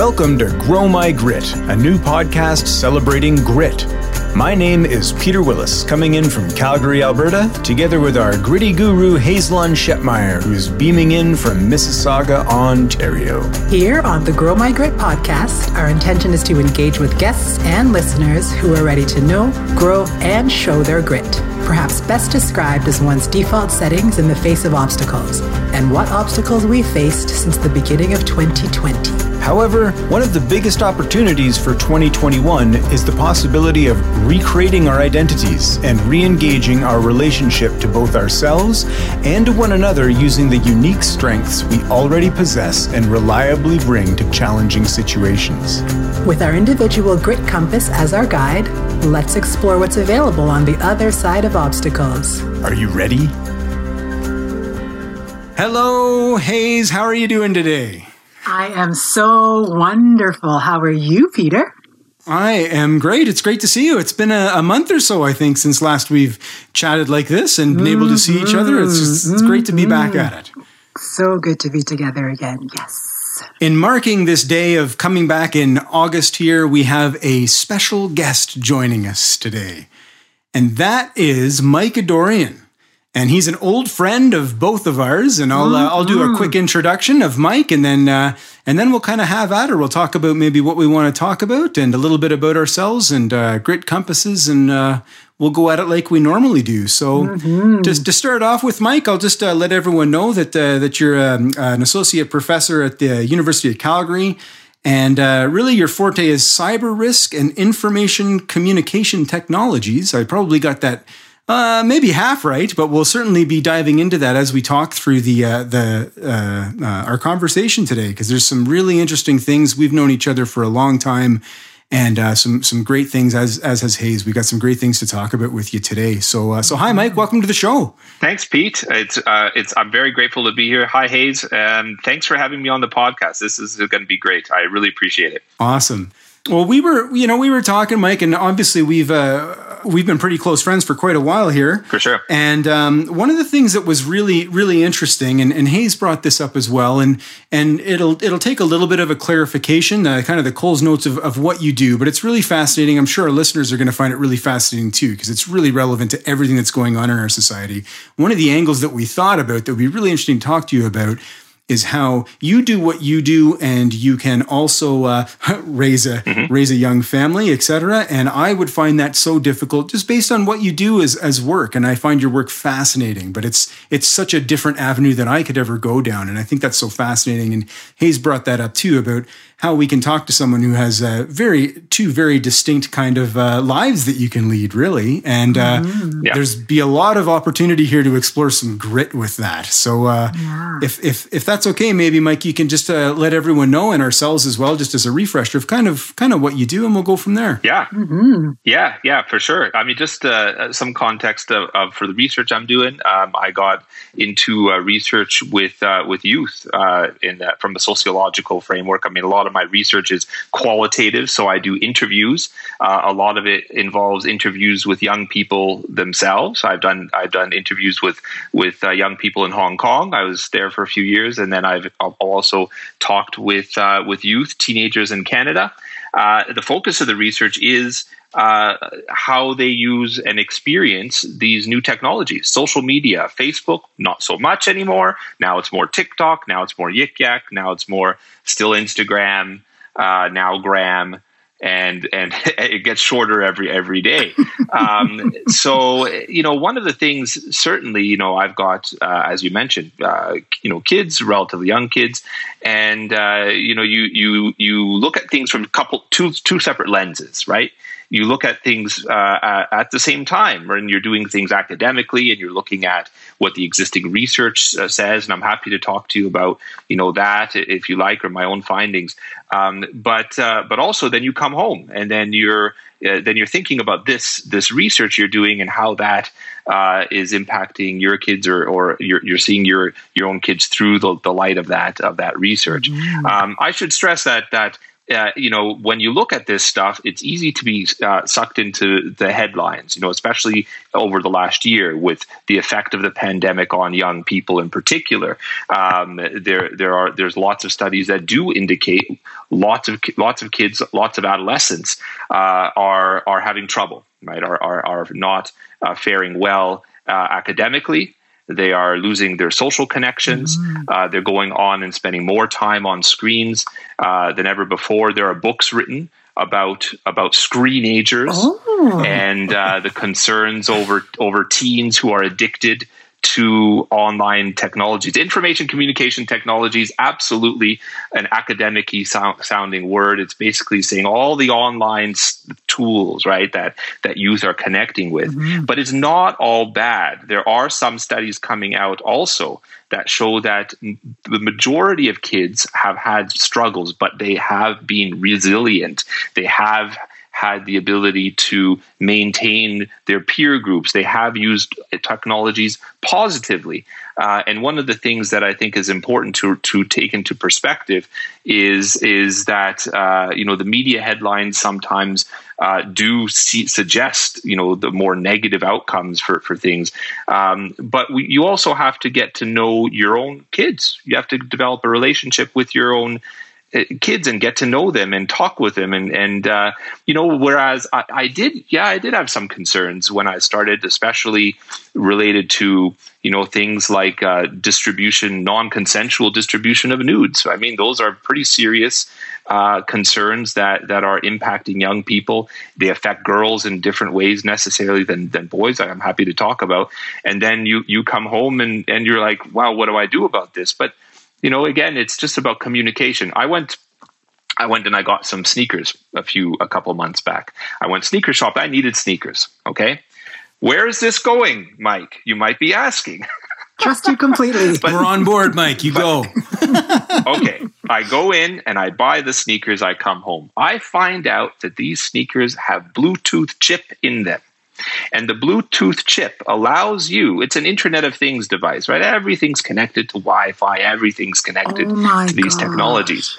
Welcome to Grow My Grit, a new podcast celebrating grit. My name is Peter Willis, coming in from Calgary, Alberta, together with our gritty guru Hazelon Shetmeyer, who's beaming in from Mississauga, Ontario. Here on the Grow My Grit podcast, our intention is to engage with guests and listeners who are ready to know, grow, and show their grit. Perhaps best described as one's default settings in the face of obstacles, and what obstacles we've faced since the beginning of 2020. However, one of the biggest opportunities for 2021 is the possibility of recreating our identities and re engaging our relationship to both ourselves and to one another using the unique strengths we already possess and reliably bring to challenging situations. With our individual grit compass as our guide, let's explore what's available on the other side of obstacles. Are you ready? Hello, Haze. How are you doing today? I am so wonderful. How are you, Peter? I am great. It's great to see you. It's been a, a, month or so, I think, since last we've chatted like this and been able to see each other. It's just, it's mm-hmm. great to be back mm-hmm. at it. So good to be together again. Yes. In marking this day of coming back in August here, we have a special guest joining us today. And that is Mike Adorjan and he's an old friend of both of ours. And I'll uh, I'll do a quick mm-hmm. introduction of Mike, and then uh, and then we'll kind of have at her. We'll talk about maybe what we want to talk about, and a little bit about ourselves and uh, grit compasses, and uh, we'll go at it like we normally do. So, mm-hmm. just to start off with, Mike, I'll just uh, let everyone know that uh, that you're um, an associate professor at the University of Calgary. And really, your forte is cyber risk and information communication technologies. I probably got that uh, maybe half right, but we'll certainly be diving into that as we talk through the uh, the uh, uh our conversation today because there's some really interesting things. We've known each other for a long time, and uh, some some great things as as has Haze. We got some great things to talk about with you today. So uh, so hi Mike, welcome to the show. Thanks, Pete. It's it's I'm very grateful to be here. Hi Haze, and thanks for having me on the podcast. This is going to be great. I really appreciate it. Awesome. Well, we were, you know, we were talking, Mike, and obviously we've uh, we've been pretty close friends for quite a while here, for sure. And um, one of the things that was really, really interesting, and, and Haze brought this up as well, and and it'll it'll take a little bit of a clarification, uh, kind of the Coles notes of, of what you do, but it's really fascinating. I'm sure our listeners are going to find it really fascinating too, because it's really relevant to everything that's going on in our society. One of the angles that we thought about that would be really interesting to talk to you about is how you do what you do and you can also uh, raise a mm-hmm. raise a young family etc and i would find that so difficult just based on what you do as as work. And i find your work fascinating but it's it's such a different avenue than i could ever go down. And i think that's so fascinating. And Haze brought that up too about how we can talk to someone who has uh, very two very distinct kind of uh, lives that you can lead, really. And uh, mm-hmm. yeah. there's be a lot of opportunity here to explore some grit with that. So uh, yeah. if if if that's okay, maybe Mike, you can just uh, let everyone know and ourselves as well, just as a refresher of kind of kind of what you do, and we'll go from there. Yeah, mm-hmm. yeah, yeah, for sure. I mean, just uh, some context of, of, for the research I'm doing. Um, I got into research with with youth in from a sociological framework. I mean, a lot of of my research is qualitative, so I do interviews. Uh, a lot of it involves interviews with young people themselves. I've done I've done interviews with with uh, young people in Hong Kong. I was there for a few years, and then I've also talked with uh, with youth, teenagers in Canada. Uh, the focus of the research is uh, how they use and experience these new technologies. Social media, Facebook, not so much anymore. Now it's more TikTok. Now it's more Yik Yak. Now it's more still Instagram. Uh, now Gram. And and it gets shorter every every day. Um, so you know, one of the things certainly, you know, I've got uh, as you mentioned, uh, you know, kids, relatively young kids, and uh, you know, you you you look at things from a couple two two separate lenses, right? You look at things uh, at the same time, and you're doing things academically, and you're looking at what the existing research uh, says. And I'm happy to talk to you about you know that if you like, or my own findings. Um, but uh, but also then you come home, and then you're uh, then you're thinking about this this research you're doing and how that uh, is impacting your kids or, or you're, you're seeing your your own kids through the, the light of that of that research. Mm. Um, I should stress that that uh, you know, when you look at this stuff, it's easy to be uh, sucked into the headlines, you know, especially over the last year with the effect of the pandemic on young people in particular. Um, there, there are there's lots of studies that do indicate lots of lots of kids, lots of adolescents uh, are are having trouble, right? Are are, are not uh, faring well uh, academically they are losing their social connections. Mm-hmm. Uh, they're going on and spending more time on screens uh, than ever before. There are books written about about screenagers oh. and uh, the concerns over over teens who are addicted to online technologies. Information communication technologies, absolutely an academic sounding word. It's basically saying all the online tools, right, that, that youth are connecting with. Mm-hmm. But it's not all bad. There are some studies coming out also that show that the majority of kids have had struggles, but they have been resilient. They have had the ability to maintain their peer groups. They have used technologies positively. Uh, and one of the things that I think is important to, to take into perspective is, is that, uh, you know, the media headlines sometimes uh, do see, suggest, you know, the more negative outcomes for, for things. Um, but we, you also have to get to know your own kids. You have to develop a relationship with your own kids and get to know them and talk with them. And and uh, you know whereas I, I, did yeah I did have some concerns when I started especially related to you know things like uh, distribution non-consensual distribution of nudes. I mean those are pretty serious uh, concerns that that are impacting young people. They affect girls in different ways necessarily than than boys I'm happy to talk about. And then you you come home and and you're like wow what do I do about this? But you know, again, it's just about communication. I went I went and I got some sneakers a few a couple months back. I went sneaker shop. I needed sneakers. Okay. Where is this going, Mike? You might be asking. Trust you completely. but, We're on board, Mike. You but, go. okay. I go in and I buy the sneakers. I come home. I find out that these sneakers have Bluetooth chip in them. And the Bluetooth chip allows you, it's an Internet of Things device, right? Everything's connected to Wi Fi, everything's connected oh to these technologies.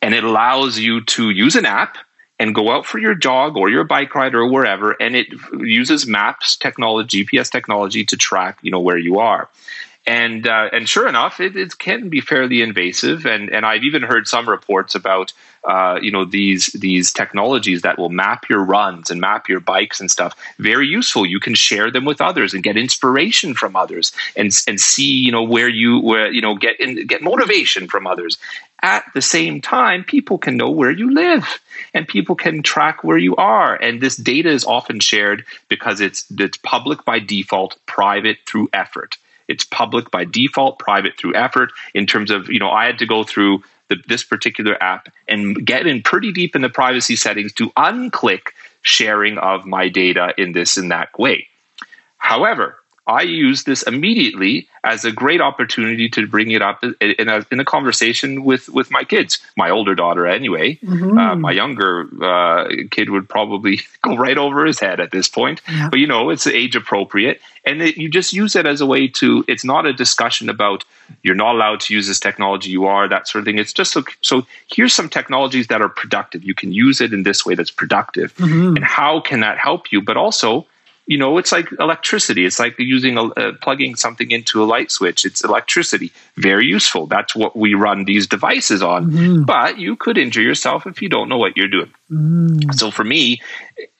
And it allows you to use an app and go out for your jog or your bike ride or wherever and it uses maps technology gps technology to track you know where you are and uh, and sure enough, it, it, can be fairly invasive. And and I've even heard some reports about uh, you know these these technologies that will map your runs and map your bikes and stuff. Very useful. You can share them with others and get inspiration from others, and and see you know where you where you know get in, get motivation from others. At the same time, people can know where you live and people can track where you are. And this data is often shared because it's it's public by default, private through effort. It's public by default, private through effort. In terms of, you know, I had to go through the, this particular app and get in pretty deep in the privacy settings to unclick sharing of my data in this and that way. However, I use this immediately as a great opportunity to bring it up in a, in a conversation with, with my kids. My older daughter, anyway. Mm-hmm. Uh, my younger uh, kid would probably go right over his head at this point. Yeah. But you know, it's age appropriate, and it, you just use it as a way to. It's not a discussion about you're not allowed to use this technology. You are that sort of thing. It's just so. So here's some technologies that are productive. You can use it in this way that's productive, mm-hmm. and how can that help you? But also you know it's like electricity. It's like using a, uh, plugging something into a light switch. It's electricity. Very useful. That's what we run these devices on. Mm-hmm. but you could injure yourself if you don't know what you're doing mm. so for me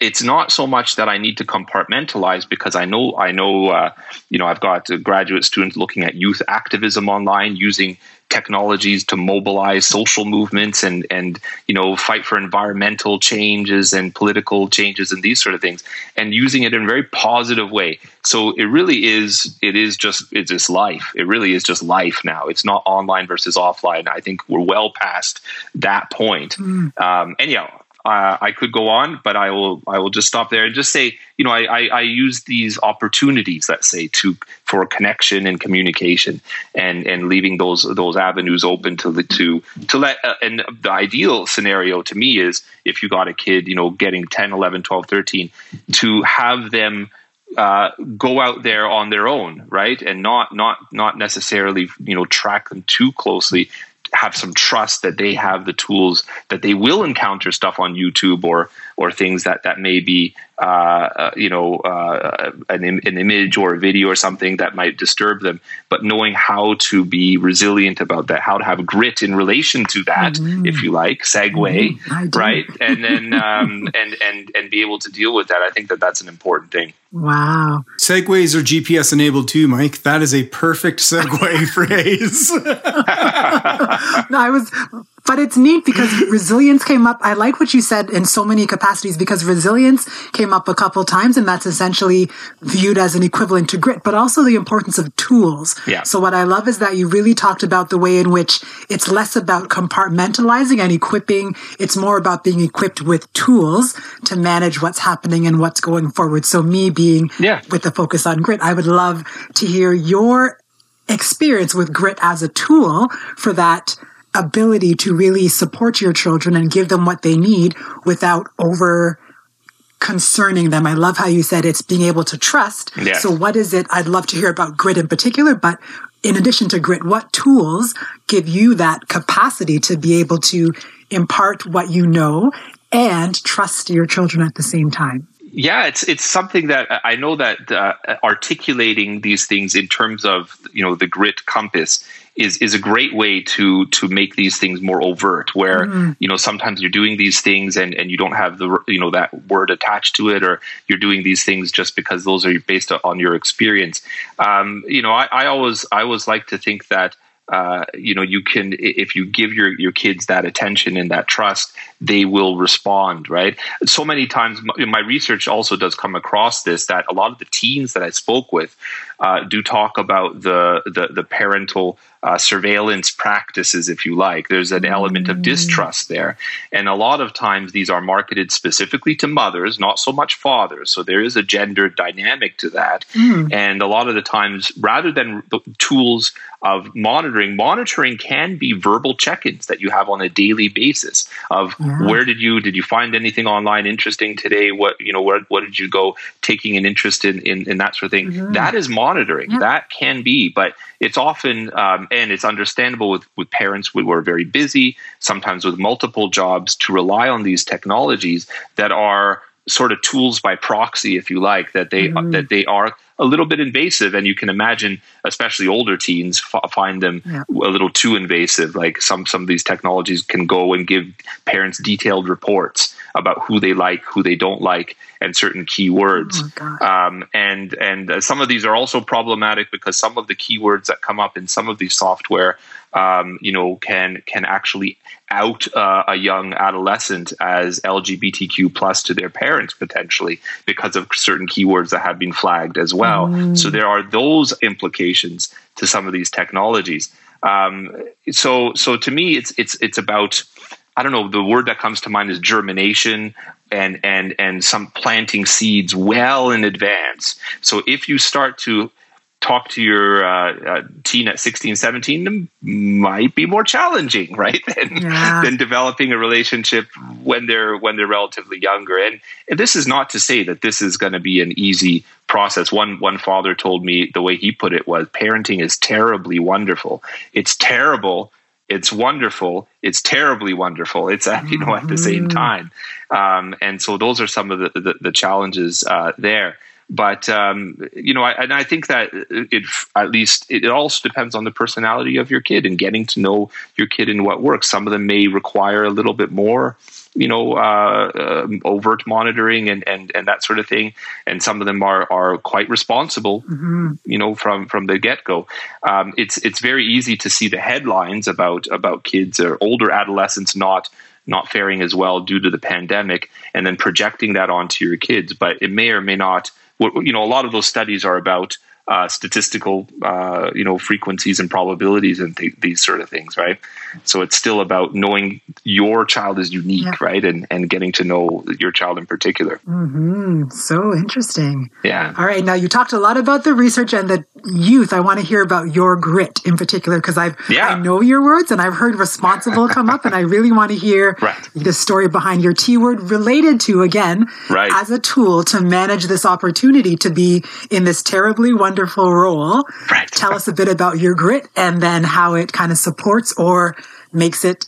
it's not so much that i need to compartmentalize because i know i know uh, you know i've got graduate students looking at youth activism online using technologies to mobilize social movements and and you know fight for environmental changes and political changes and these sort of things and using it in a very positive way. So it really is it is just it's just life. It really is just life now. It's not online versus offline. I think we're well past that point. Mm. um, anyhow uh, I could go on, but I will I will just stop there and just say, you know, I, I, I, use these opportunities, let's say, to for connection and communication, and and leaving those those avenues open to the to to let. Uh, and the ideal scenario to me is if you got a kid, you know, getting 10, 11, 12, 13, to have them. Uh, go out there on their own, right, and not not not necessarily you know track them too closely have some trust that they have the tools that they will encounter stuff on YouTube or or things that that may be uh, uh, you know uh, an, an image or a video or something that might disturb them, but knowing how to be resilient about that, how to have grit in relation to that, mm-hmm. if you like, segue, mm-hmm. right, and then um, and and and be able to deal with that. I think that that's an important thing. Wow. Segways are GPS enabled too, Mike. That is a perfect segue phrase. no, I was but it's neat because resilience came up. I like what you said in so many capacities because resilience came up a couple times and that's essentially viewed as an equivalent to grit, but also the importance of tools. Yeah. So what I love is that you really talked about the way in which it's less about compartmentalizing and equipping. It's more about being equipped with tools to manage what's happening and what's going forward. So me being yeah. with the focus on grit, I would love to hear your experience with grit as a tool for that ability to really support your children and give them what they need without over concerning them. I love how you said it's being able to trust. Yes. So what is it? I'd love to hear about grit in particular, but in addition to grit, what tools give you that capacity to be able to impart what you know and trust your children at the same time? Yeah, it's it's something that I know that uh, articulating these things in terms of you know the grit compass is is a great way to to make these things more overt. Where mm-hmm. you know sometimes you're doing these things and and you don't have the you know that word attached to it, or you're doing these things just because those are based on your experience. Um, you know, I, I always I always like to think that uh, you know, you can if you give your your kids that attention and that trust, they will respond. Right. So many times, my, research also does come across this that a lot of the teens that I spoke with uh, do talk about the the, the parental uh, surveillance practices, if you like. There's an element of distrust there. And a lot of times these are marketed specifically to mothers, not so much fathers. So there is a gender dynamic to that. Mm. And a lot of the times, rather than the tools of monitoring, monitoring can be verbal check ins that you have on a daily basis of yeah. where did you, did you find anything online interesting today? What, you know, where, what did you go taking an interest in, in, in that sort of thing? Mm-hmm. That is monitoring. Yeah. That can be, but it's often um, and it's understandable with with parents who are very busy, sometimes with multiple jobs, to rely on these technologies that are sort of tools by proxy, if you like, that they mm. that they are a little bit invasive, and you can imagine, especially older teens, f- find them yeah. a little too invasive. Like some some of these technologies can go and give parents detailed reports about who they like, who they don't like, and certain keywords. Oh, um, and and uh, some of these are also problematic because some of the keywords that come up in some of these software, um, you know, can can actually out uh, a young adolescent as LGBTQ plus to their parents potentially because of certain keywords that have been flagged as well. Mm. So there are those implications to some of these technologies. Um, so so to me, it's it's it's about I don't know, the word that comes to mind is germination and and and some planting seeds well in advance. So if you start to talk to your uh, uh, teen at 16 17 might be more challenging right than, yeah. than developing a relationship when they're when they're relatively younger. And, and this is not to say that this is going to be an easy process. One one father told me the way he put it was parenting is terribly wonderful. It's terrible. It's wonderful. It's terribly wonderful. It's uh, you know at the same mm-hmm. time. Um, and so those are some of the the, the challenges uh, there but um, you know I, and i think that it at least it also depends on the personality of your kid and getting to know your kid and what works. Some of them may require a little bit more you know uh, um, overt monitoring and, and and that sort of thing. And some of them are are quite responsible mm-hmm. you know from from the get-go. Um, it's it's very easy to see the headlines about about kids or older adolescents not not faring as well due to the pandemic and then projecting that onto your kids. But it may or may not you know a lot of those studies are about uh, statistical, uh, you know, frequencies and probabilities and th- these sort of things, right? So it's still about knowing your child is unique, yeah. right, and and getting to know your child in particular. Mm-hmm. So interesting. Yeah. All right. Now you talked a lot about the research and the youth. I want to hear about your grit in particular because I've yeah. I know your words and I've heard responsible come up, and I really want to hear right. the story behind your T word related to again right. as a tool to manage this opportunity to be in this terribly wonderful wonderful role. Right. Tell us a bit about your grit and then how it kind of supports or makes it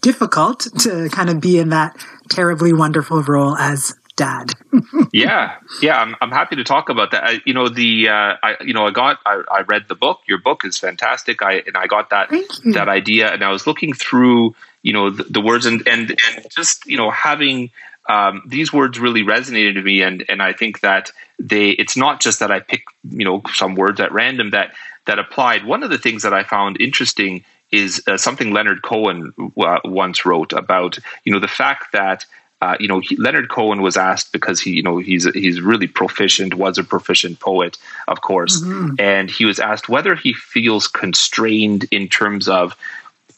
difficult to kind of be in that terribly wonderful role as dad. yeah, yeah, I'm, I'm happy to talk about that. I, you know, the uh, I you know I got I, I read the book. Your book is fantastic. I and I got that that idea, and I was looking through you know the, the words and, and and just you know having um, these words really resonated to me, and and I think that they it's not just that I pick you know some words at random that that applied. One of the things that I found interesting is uh, something Leonard Cohen uh, once wrote about you know the fact that uh, you know, he, Leonard Cohen was asked because he, you know, he's he's really proficient, was a proficient poet, of course, mm-hmm. and he was asked whether he feels constrained in terms of,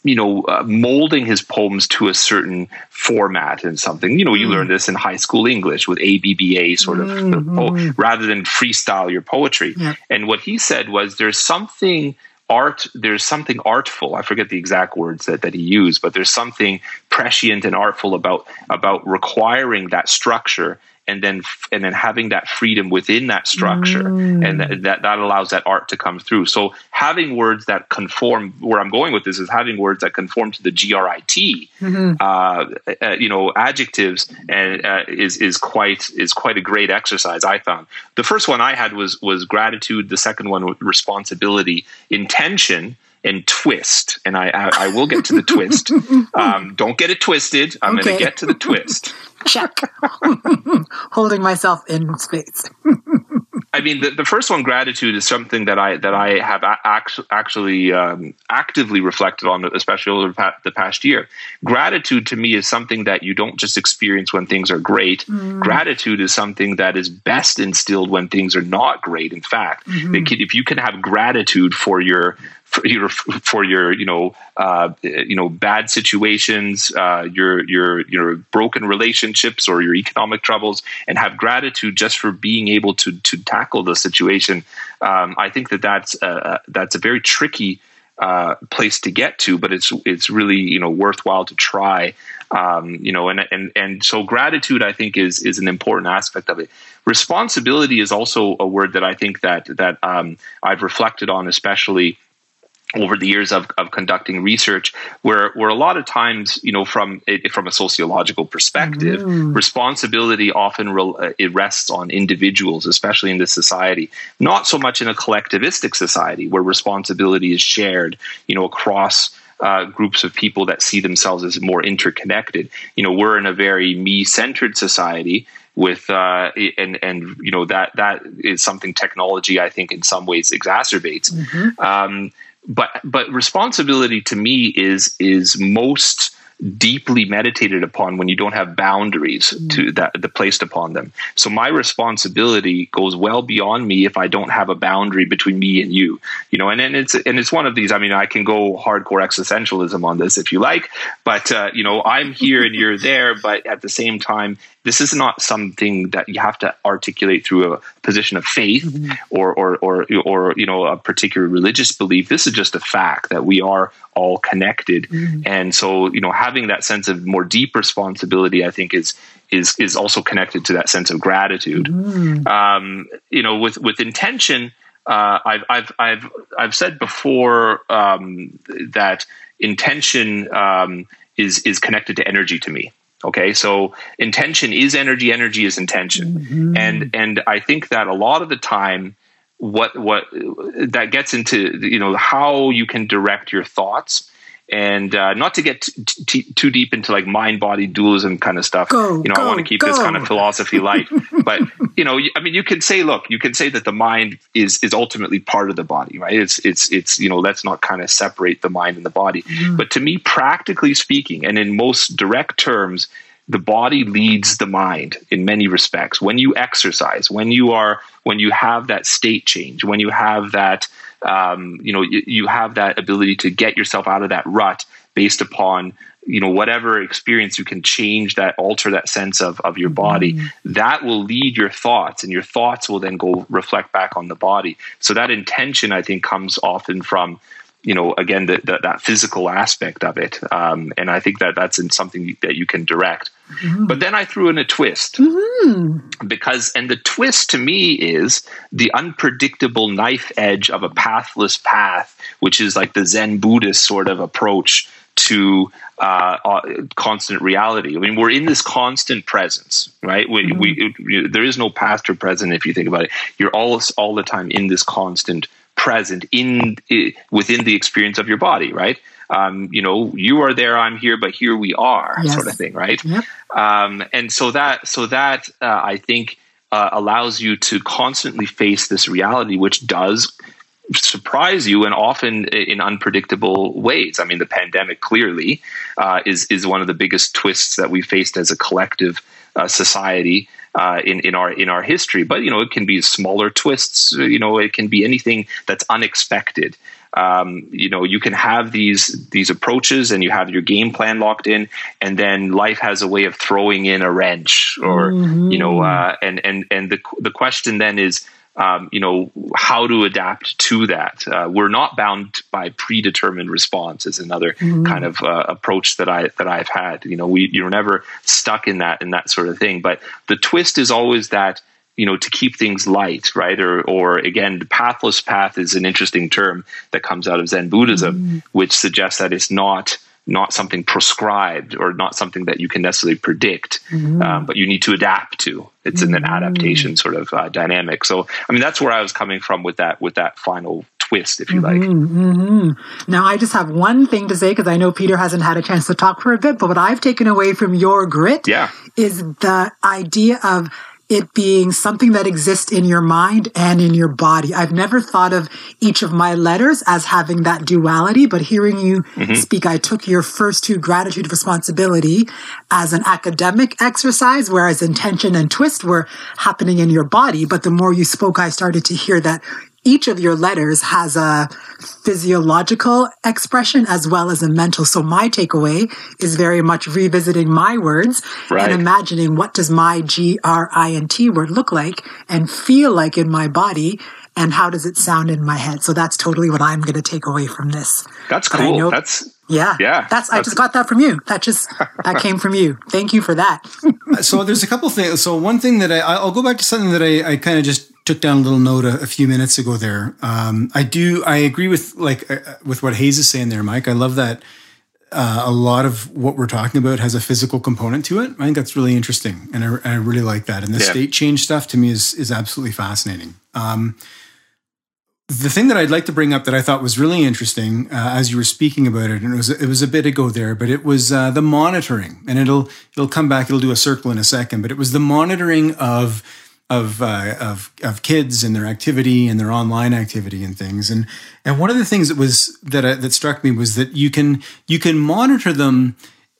you know, uh, molding his poems to a certain format and something. You know, mm-hmm. you learn this in high school English with ABBA sort of, mm-hmm. po- rather than freestyle your poetry. Yeah. And what he said was, there's something art there's something artful i forget the exact words that, that he used but there's something prescient and artful about about requiring that structure and then and then having that freedom within that structure mm. and that, that, that allows that art to come through so having words that conform where i'm going with this is having words that conform to the grit mm-hmm. uh, uh, you know adjectives and uh, is is quite is quite a great exercise i found the first one i had was was gratitude the second one responsibility intention and twist. And I, I, I, will get to the twist. Um, don't get it twisted. I'm okay. going to get to the twist. Check. Holding myself in space. I mean, the, the first one, gratitude, is something that I that I have actually actually um, actively reflected on, especially over the past year. Gratitude to me is something that you don't just experience when things are great. Mm. Gratitude is something that is best instilled when things are not great. In fact, mm-hmm. if you can have gratitude for your for your for your you know uh, you know bad situations, uh, your your your broken relationships or your economic troubles, and have gratitude just for being able to to tackle the situation. Um, I think that that's uh, that's a very tricky uh, place to get to, but it's it's really you know worthwhile to try. Um, you know, and and and so gratitude, I think, is is an important aspect of it. Responsibility is also a word that I think that that um, I've reflected on, especially over the years of, of conducting research where where a lot of times you know from from a sociological perspective mm. responsibility often re- uh, it rests on individuals especially in this society not so much in a collectivistic society where responsibility is shared you know across uh, groups of people that see themselves as more interconnected you know we're in a very me-centered society with uh, and and you know that that is something technology I think in some ways exacerbates. Mm-hmm. Um, but but responsibility to me is is most deeply meditated upon when you don't have boundaries mm. to that the placed upon them. So my responsibility goes well beyond me if I don't have a boundary between me and you. You know, and, and it's and it's one of these. I mean, I can go hardcore existentialism on this if you like, but uh, you know, I'm here and you're there, but at the same time, this is not something that you have to articulate through a position of faith mm-hmm. or, or, or, or, you know, a particular religious belief. This is just a fact that we are all connected. Mm-hmm. And so, you know, having that sense of more deep responsibility, I think is, is, is also connected to that sense of gratitude. Mm-hmm. Um, you know, with, with intention, uh, I've, I've, I've, I've said before um, that intention um, is, is connected to energy to me. Okay, so intention is energy, energy is intention, mm-hmm. and and I think that a lot of the time, what what that gets into you know how you can direct your thoughts and uh, not to get t- t- too deep into like mind body dualism kind of stuff. Go, you know, go, I want to keep go. this kind of philosophy light. but you know, I mean, you can say, look, you can say that the mind is is ultimately part of the body, right? It's it's it's you know, let's not kind of separate the mind and the body. Mm. But to me, practically speaking, and in most direct terms, the body leads the mind in many respects. When you exercise, when you are, when you have that state change, when you have that um, you know you, you have that ability to get yourself out of that rut based upon you know whatever experience you can change that alter that sense of of your body. Mm. that will lead your thoughts and your thoughts will then go reflect back on the body. So that intention i think comes often from you know again the, the, that physical aspect of it. Um, and i think that that's in something that you can direct mm-hmm. but then i threw in a twist mm-hmm. because and the twist to me is the unpredictable knife edge of a pathless path which is like the zen buddhist sort of approach to uh, uh, constant reality. I mean, we're in this constant presence, right? We, mm-hmm. we, we, there is no past or present if you think about it. You're all all the time in this constant present in within the experience of your body, right? Um, you know, you are there, I'm here, but here we are, yes. sort of thing, right? Yep. Um, and so that, so that uh, I think uh, allows you to constantly face this reality, which does surprise you and often in unpredictable ways. I mean, the pandemic clearly uh, is is one of the biggest twists that we faced as a collective uh, society uh, in in our in our history. But you know, it can be smaller twists. You know, it can be anything that's unexpected. Um, you know, you can have these these approaches, and you have your game plan locked in, and then life has a way of throwing in a wrench, or mm-hmm. you know, uh, and and and the the question then is um, you know how to adapt to that. Uh, we're not bound by predetermined response. Is another mm-hmm. kind of uh, approach that I that I've had. You know, we you're never stuck in that in that sort of thing. But the twist is always that you know to keep things light, right? Or or again, the pathless path is an interesting term that comes out of Zen Buddhism, mm-hmm. which suggests that it's not not something prescribed or not something that you can necessarily predict, mm-hmm. um, but you need to adapt to. It's mm-hmm. an adaptation sort of uh, dynamic. So, I mean, that's where I was coming from with that with that final twist, if you like. Mm-hmm, mm-hmm. Now, I just have one thing to say because I know Peter hasn't had a chance to talk for a bit, but what I've taken away from your grit yeah. is the idea of it being something that exists in your mind and in your body. I've never thought of each of my letters as having that duality, but hearing you mm-hmm. speak, I took your first two gratitude responsibility as an academic exercise, whereas intention and twist were happening in your body. But the more you spoke, I started to hear that each of your letters has a physiological expression as well as a mental. So my takeaway is very much revisiting my words right. and imagining what does my G R I N T word look like and feel like in my body and how does it sound in my head. So that's totally what I'm going to take away from this. That's cool. Know, that's yeah, yeah. That's, that's I just got that from you. That just that came from you. Thank you for that. so there's a couple things. So one thing that I I'll go back to something that I, I kind of just took down a little note a, a few minutes ago there. Um, I do, I agree with like uh, with what Haze is saying there, Mike. I love that uh, a lot of what we're talking about has a physical component to it. I think that's really interesting, and I, I really like that. And the yeah. state change stuff to me is is absolutely fascinating. Um, the thing that I'd like to bring up that I thought was really interesting uh, as you were speaking about it, and it was it was a bit ago there, but it was uh, the monitoring, and it'll it'll come back. It'll do a circle in a second, but it was the monitoring of of, uh, of of kids and their activity and their online activity and things. And and one of the things that was that uh, that struck me was that you can you can monitor them.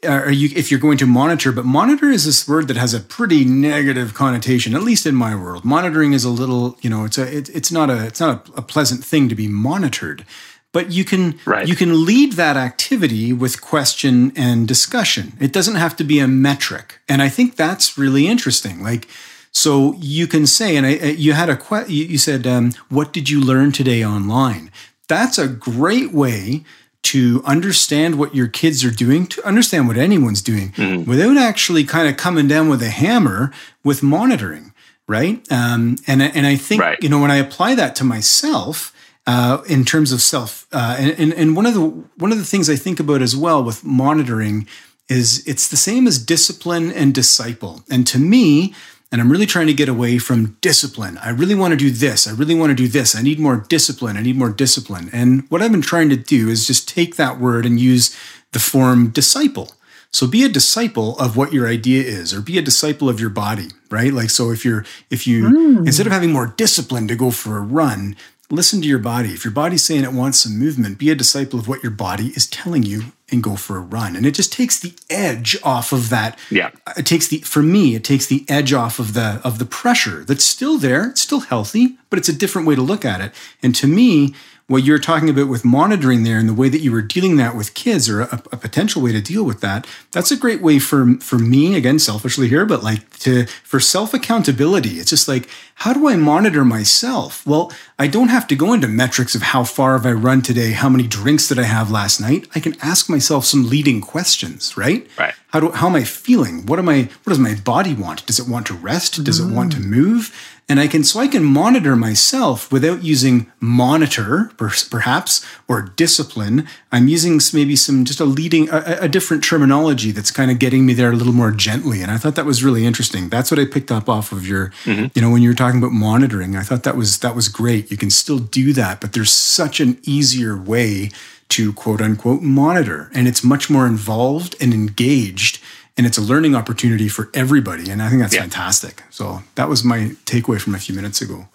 Uh, or you, if you're going to monitor, but monitor is this word that has a pretty negative connotation, at least in my world. Monitoring is a little, you know, it's a, it, it's not a, it's not a, a pleasant thing to be monitored but you can right. you can lead that activity with question and discussion it doesn't have to be a metric and i think that's really interesting like so you can say, and I, you had a que- you said, um, "What did you learn today online?" That's a great way to understand what your kids are doing, to understand what anyone's doing, mm-hmm. without actually kind of coming down with a hammer with monitoring, right? Um, and and I think right. you know when I apply that to myself. Uh, in terms of self, uh, and, and one of the one of the things I think about as well with monitoring is it's the same as discipline and disciple. And to me, and I'm really trying to get away from discipline. I really want to do this. I really want to do this. I need more discipline. I need more discipline. And what I've been trying to do is just take that word and use the form disciple. So be a disciple of what your idea is or be a disciple of your body, right? Like so if you're if you mm. instead of having more discipline to go for a run, listen to your body. If your body's saying it wants some movement, be a disciple of what your body is telling you and go for a run. And it just takes the edge off of that. Yeah. It takes the for me, it takes the edge off of the of the pressure that's still there. It's still healthy, but it's a different way to look at it. And to me, what you're talking about with monitoring there and the way that you were dealing that with kids or a, a, potential way to deal with that that's a great way for for me again selfishly here but like to for self accountability it's just like how do i monitor myself? Well i don't have to go into metrics of how far have i run today how many drinks did i have last night. I can ask myself some leading questions right? Right. How do how am i feeling? What am i what does my body want? Does it want to rest? Does mm. it want to mm. move and I can so I can monitor myself without using monitor perhaps or discipline. I'm using maybe some just a leading a, a different terminology that's kind of getting me there a little more gently. And I thought that was really interesting. That's what I picked up off of your, mm-hmm. you know, when you were talking about monitoring. I thought that was that was great. You can still do that, but there's such an easier way to quote unquote monitor, and it's much more involved and engaged and it's a learning opportunity for everybody. And I think that's yeah. fantastic. So that was my takeaway from a few minutes ago.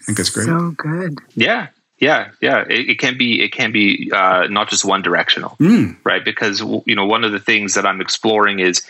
I think that's great. So good. Yeah. Yeah, yeah, it, it, can be it can be uh, not just one directional, mm. right? Because you know one of the things that I'm exploring is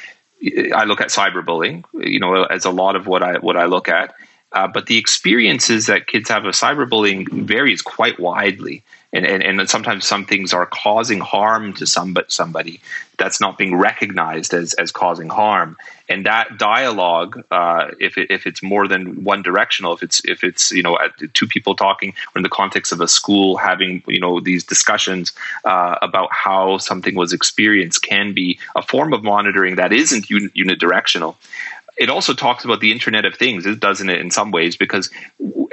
I look at cyberbullying, you know, as a lot of what I what I look at, uh, but the experiences that kids have of cyberbullying varies quite widely and, and, and sometimes some things are causing harm to somebody, somebody that's not being recognized as, as causing harm. And that dialogue, uh, if, it, if it's more than one directional, if it's if it's you know two people talking in the context of a school having you know these discussions uh, about how something was experienced, can be a form of monitoring that isn't unidirectional it also talks about the Internet of Things, doesn't it? In some ways, because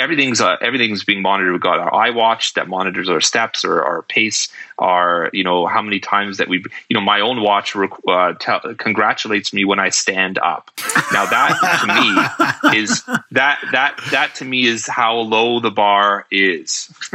everything's uh, everything's being monitored. We've got our iWatch that monitors our steps or our pace, our you know how many times that we you know my own watch uh, congratulates me when I stand up. Now that to me is that that that to me is how low the bar is.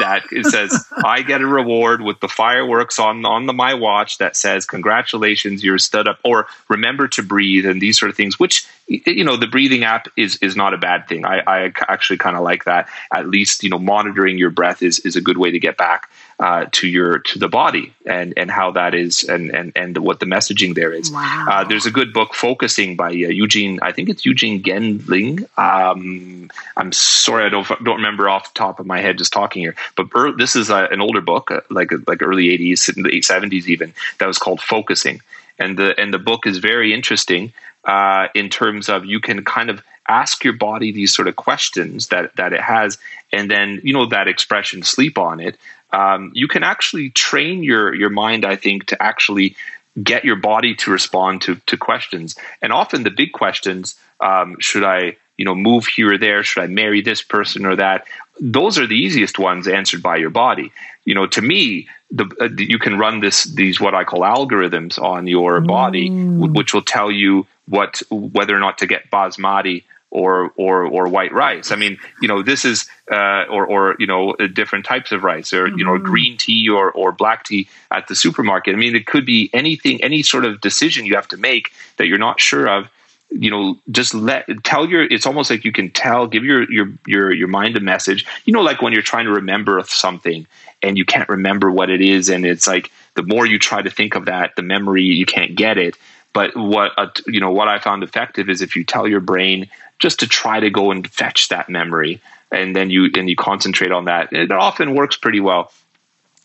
that it says I get a reward with the fireworks on on the my watch that says congratulations you're stood up or remember to breathe and these sort of things. Which you know the breathing app is is not a bad thing. I, I actually kind of like that. At least you know monitoring your breath is is a good way to get back uh, to your to the body and and how that is and and and what the messaging there is. Wow. Uh, there's a good book focusing by uh, Eugene. I think it's Eugene Gendlin. Um, I'm sorry, I don't don't remember off the top of my head just talking here. But er, this is a, an older book, uh, like like early 80s, in the 70s even. That was called Focusing, and the and the book is very interesting uh, in terms of you can kind of ask your body these sort of questions that that it has, and then you know that expression "sleep on it." um, you can actually train your your mind, I think, to actually get your body to respond to to questions. And often the big questions: um, Should I, you know, move here or there? Should I marry this person or that? Those are the easiest ones answered by your body. You know, to me, the, uh, you can run this these what I call algorithms on your body, mm. which will tell you what whether or not to get basmati or or or white rice. I mean, you know, this is uh, or or you know uh, different types of rice, or you know, mm-hmm. green tea or or black tea at the supermarket. I mean, it could be anything, any sort of decision you have to make that you're not sure of. You know, just let tell your. It's almost like you can tell, give your your your your mind a message. You know, like when you're trying to remember something and you can't remember what it is, and it's like the more you try to think of that, the memory you can't get it. But what uh, you know, what I found effective is if you tell your brain just to try to go and fetch that memory and then you and you concentrate on that it often works pretty well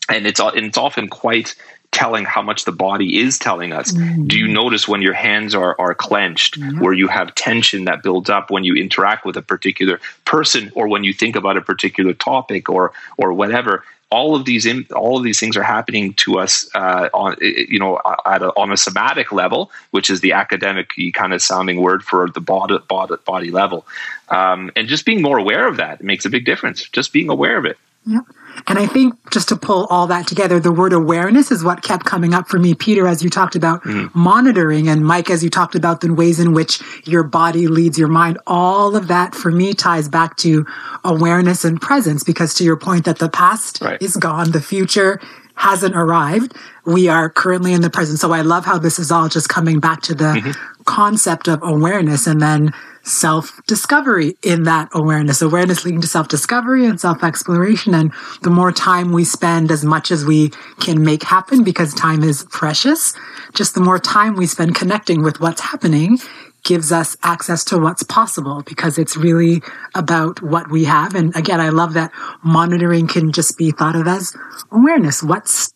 and it's and it's often quite telling how much the body is telling us mm-hmm. do you notice when your hands are are clenched mm-hmm. where you have tension that builds up when you interact with a particular person or when you think about a particular topic or or whatever all of these in, all of these things are happening to us uh, on you know at a, on a somatic level, which is the academic kind of sounding word for the body body, body level, um, and just being more aware of that makes a big difference. Just being aware of it. Yep. And I think just to pull all that together, the word awareness is what kept coming up for me, Peter, as you talked about mm. monitoring, and Mike, as you talked about the ways in which your body leads your mind. All of that for me ties back to awareness and presence, because to your point that the past right. is gone, the future hasn't arrived. We are currently in the present. So I love how this is all just coming back to the mm-hmm. concept of awareness and then self discovery in that awareness. Awareness leading to self discovery and self exploration. And the more time we spend, as much as we can make happen, because time is precious, just the more time we spend connecting with what's happening gives us access to what's possible because it's really about what we have. And again, I love that monitoring can just be thought of as awareness. What's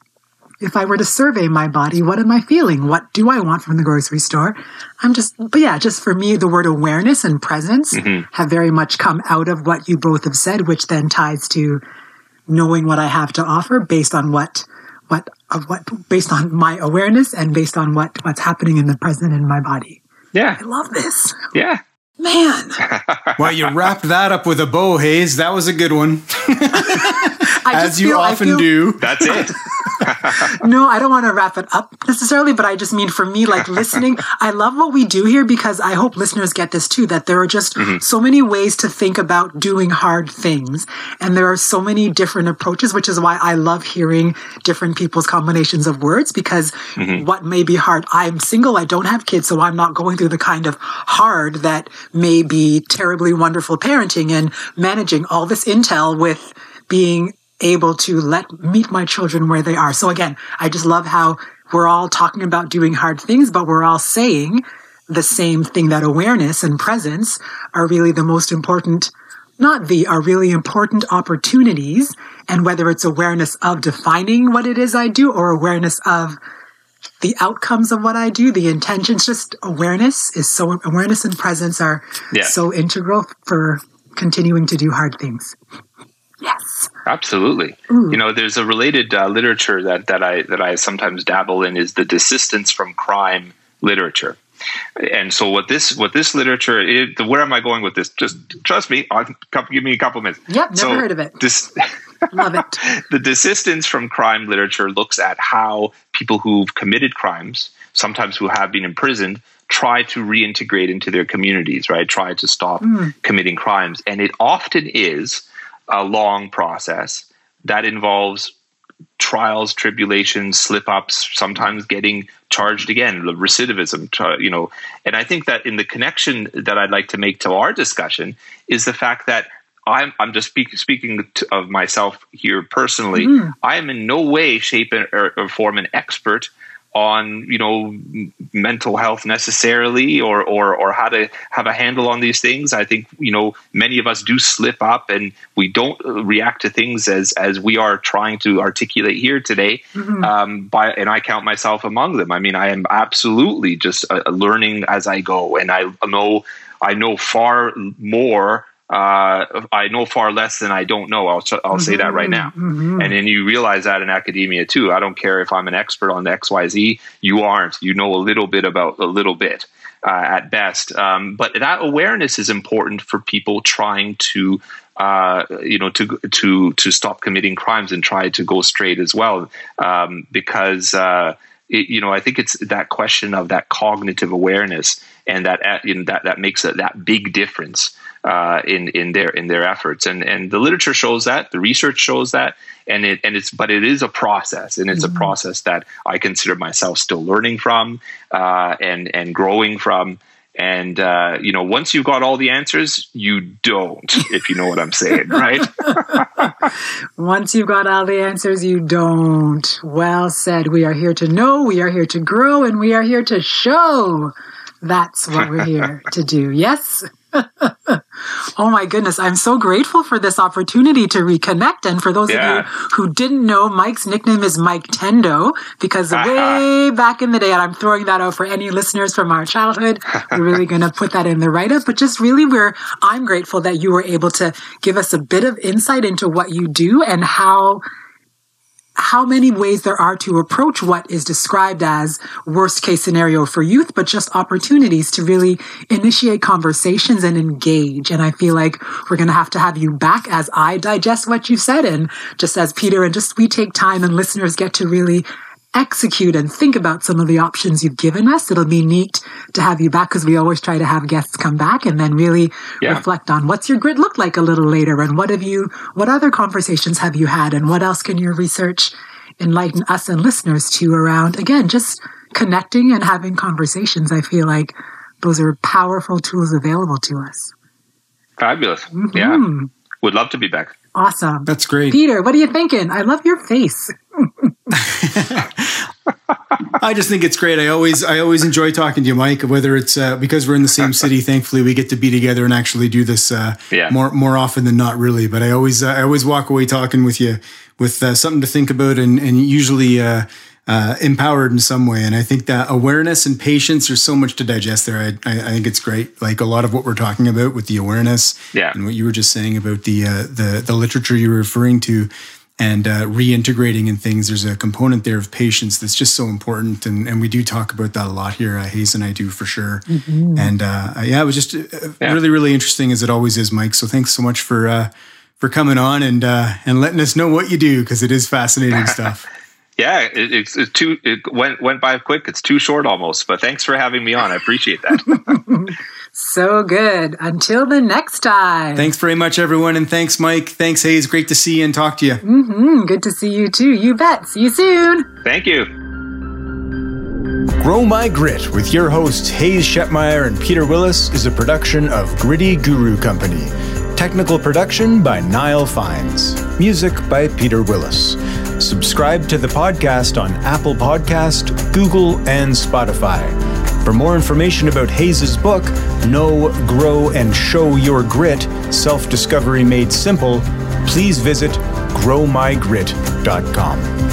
if I were to survey my body, what am I feeling? What do I want from the grocery store? I'm just, but yeah, just for me, the word awareness and presence mm-hmm. have very much come out of what you both have said, which then ties to knowing what I have to offer based on what, what, of what, based on my awareness and based on what, what's happening in the present in my body. Yeah. I love this. Yeah. Man. well, you wrapped that up with a bow, Haze. That was a good one. As you feel, often feel, do. That's it. no, I don't want to wrap it up necessarily, but I just mean for me, like listening, I love what we do here because I hope listeners get this too, that there are just mm-hmm. so many ways to think about doing hard things. And there are so many different approaches, which is why I love hearing different people's combinations of words because mm-hmm. what may be hard, I'm single, I don't have kids, so I'm not going through the kind of hard that may be terribly wonderful parenting and managing all this intel with being able to let meet my children where they are. So again, I just love how we're all talking about doing hard things, but we're all saying the same thing that awareness and presence are really the most important, not the, are really important opportunities. And whether it's awareness of defining what it is I do or awareness of the outcomes of what I do, the intentions, just awareness is so, awareness and presence are yeah. so integral for continuing to do hard things. Yes. Absolutely. Ooh. You know, there's a related uh, literature that, that I that I sometimes dabble in is the desistance from crime literature. And so what this what this literature is, where am I going with this? Just trust me. I'll, give me a couple minutes. Yep, never so heard of it. This, Love it. the desistance from crime literature looks at how people who've committed crimes, sometimes who have been imprisoned, try to reintegrate into their communities, right? Try to stop mm. committing crimes. And it often is a long process that involves trials, tribulations, slip ups, sometimes getting charged again, the recidivism, you know. And I think that in the connection that I'd like to make to our discussion is the fact that I'm, I'm just speak, speaking to, of myself here personally. Mm. I am in no way, shape, or, or form an expert on you know mental health necessarily or or or how to have a handle on these things. I think you know many of us do slip up and we don't react to things as as we are trying to articulate here today mm-hmm. um, by and i count myself among them. I mean i am absolutely just uh, learning as i go. And i know i know far more uh, I know far less than I don't know. I'll, I'll mm-hmm. say that right now. Mm-hmm. And then you realize that in academia too. I don't care if I'm an expert on X, Y, Z. You aren't. You know a little bit about a little bit uh, at best. Um, but that awareness is important for people trying to. Uh, you know, to to to stop committing crimes and try to go straight as well, um, because uh, it, you know I think it's that question of that cognitive awareness and that uh, you know, that that makes a, that big difference uh, in in their in their efforts. And and the literature shows that, the research shows that, and it and it's but it is a process, and it's mm-hmm. a process that I consider myself still learning from uh, and and growing from. And uh, you know, once you've got all the answers, you don't, if you know what I'm saying, right? once you've got all the answers, you don't. Well said. We are here to know, we are here to grow, and we are here to show. That's what we're here to do. Yes? oh my goodness. I'm so grateful for this opportunity to reconnect. And for those yeah. of you who didn't know, Mike's nickname is Miketendo because way back in the day, and I'm throwing that out for any listeners from our childhood, we're really going to put that in the write up. But just really, we're, I'm grateful that you were able to give us a bit of insight into what you do and how how many ways there are to approach what is described as worst case scenario for youth, but just opportunities to really initiate conversations and engage. And I feel like we're going to have to have you back as I digest what you said and just as Peter and just we take time and listeners get to really execute and think about some of the options you've given us. It'll be neat to have you back because we always try to have guests come back and then really yeah. reflect on what's your GRIT look like a little later and what have you, what other conversations have you had and what else can your research enlighten us and listeners to around, again, just connecting and having conversations. I feel like those are powerful tools available to us. Fabulous. Mm-hmm. Yeah. Would love to be back. Awesome. That's great. Peter, what are you thinking? I love your face. I just think it's great. I always I always enjoy talking to you, Mike. Whether it's uh, because we're in the same city, thankfully we get to be together and actually do this uh, yeah. more more often than not, really. But I always uh, I always walk away talking with you with uh, something to think about and and usually uh, uh, empowered in some way. And I think that awareness and patience, there's so much to digest there. I, I, I, think it's great. Like a lot of what we're talking about with the awareness yeah. and what you were just saying about the, uh, the, the literature you were referring to. And uh, reintegrating in things. There's a component there of patience that's just so important, and and we do talk about that a lot here. Uh, Haze and I do for sure. Mm-hmm. And uh, yeah, it was just uh, yeah. really really interesting as it always is, Mike. So thanks so much for uh, for coming on and uh, and letting us know what you do because it is fascinating stuff. Yeah, it, it's, it's, too. It went went by quick. It's too short almost. But thanks for having me on. I appreciate that. so good. Until the next time. Thanks very much, everyone, and thanks, Mike. Thanks, Haze. Great to see you and talk to you. Mm-hmm. Good to see you too. You bet. See you soon. Thank you. Grow My Grit with your hosts Haze Shetmeyer and Peter Willis is a production of Gritty Guru Company. Technical production by Niall Fines. Music by Peter Willis. Subscribe to the podcast on Apple Podcast, Google, and Spotify. For more information about Haze's book, Know, Grow, and Show Your Grit Self Discovery Made Simple, please visit growmygrit.com.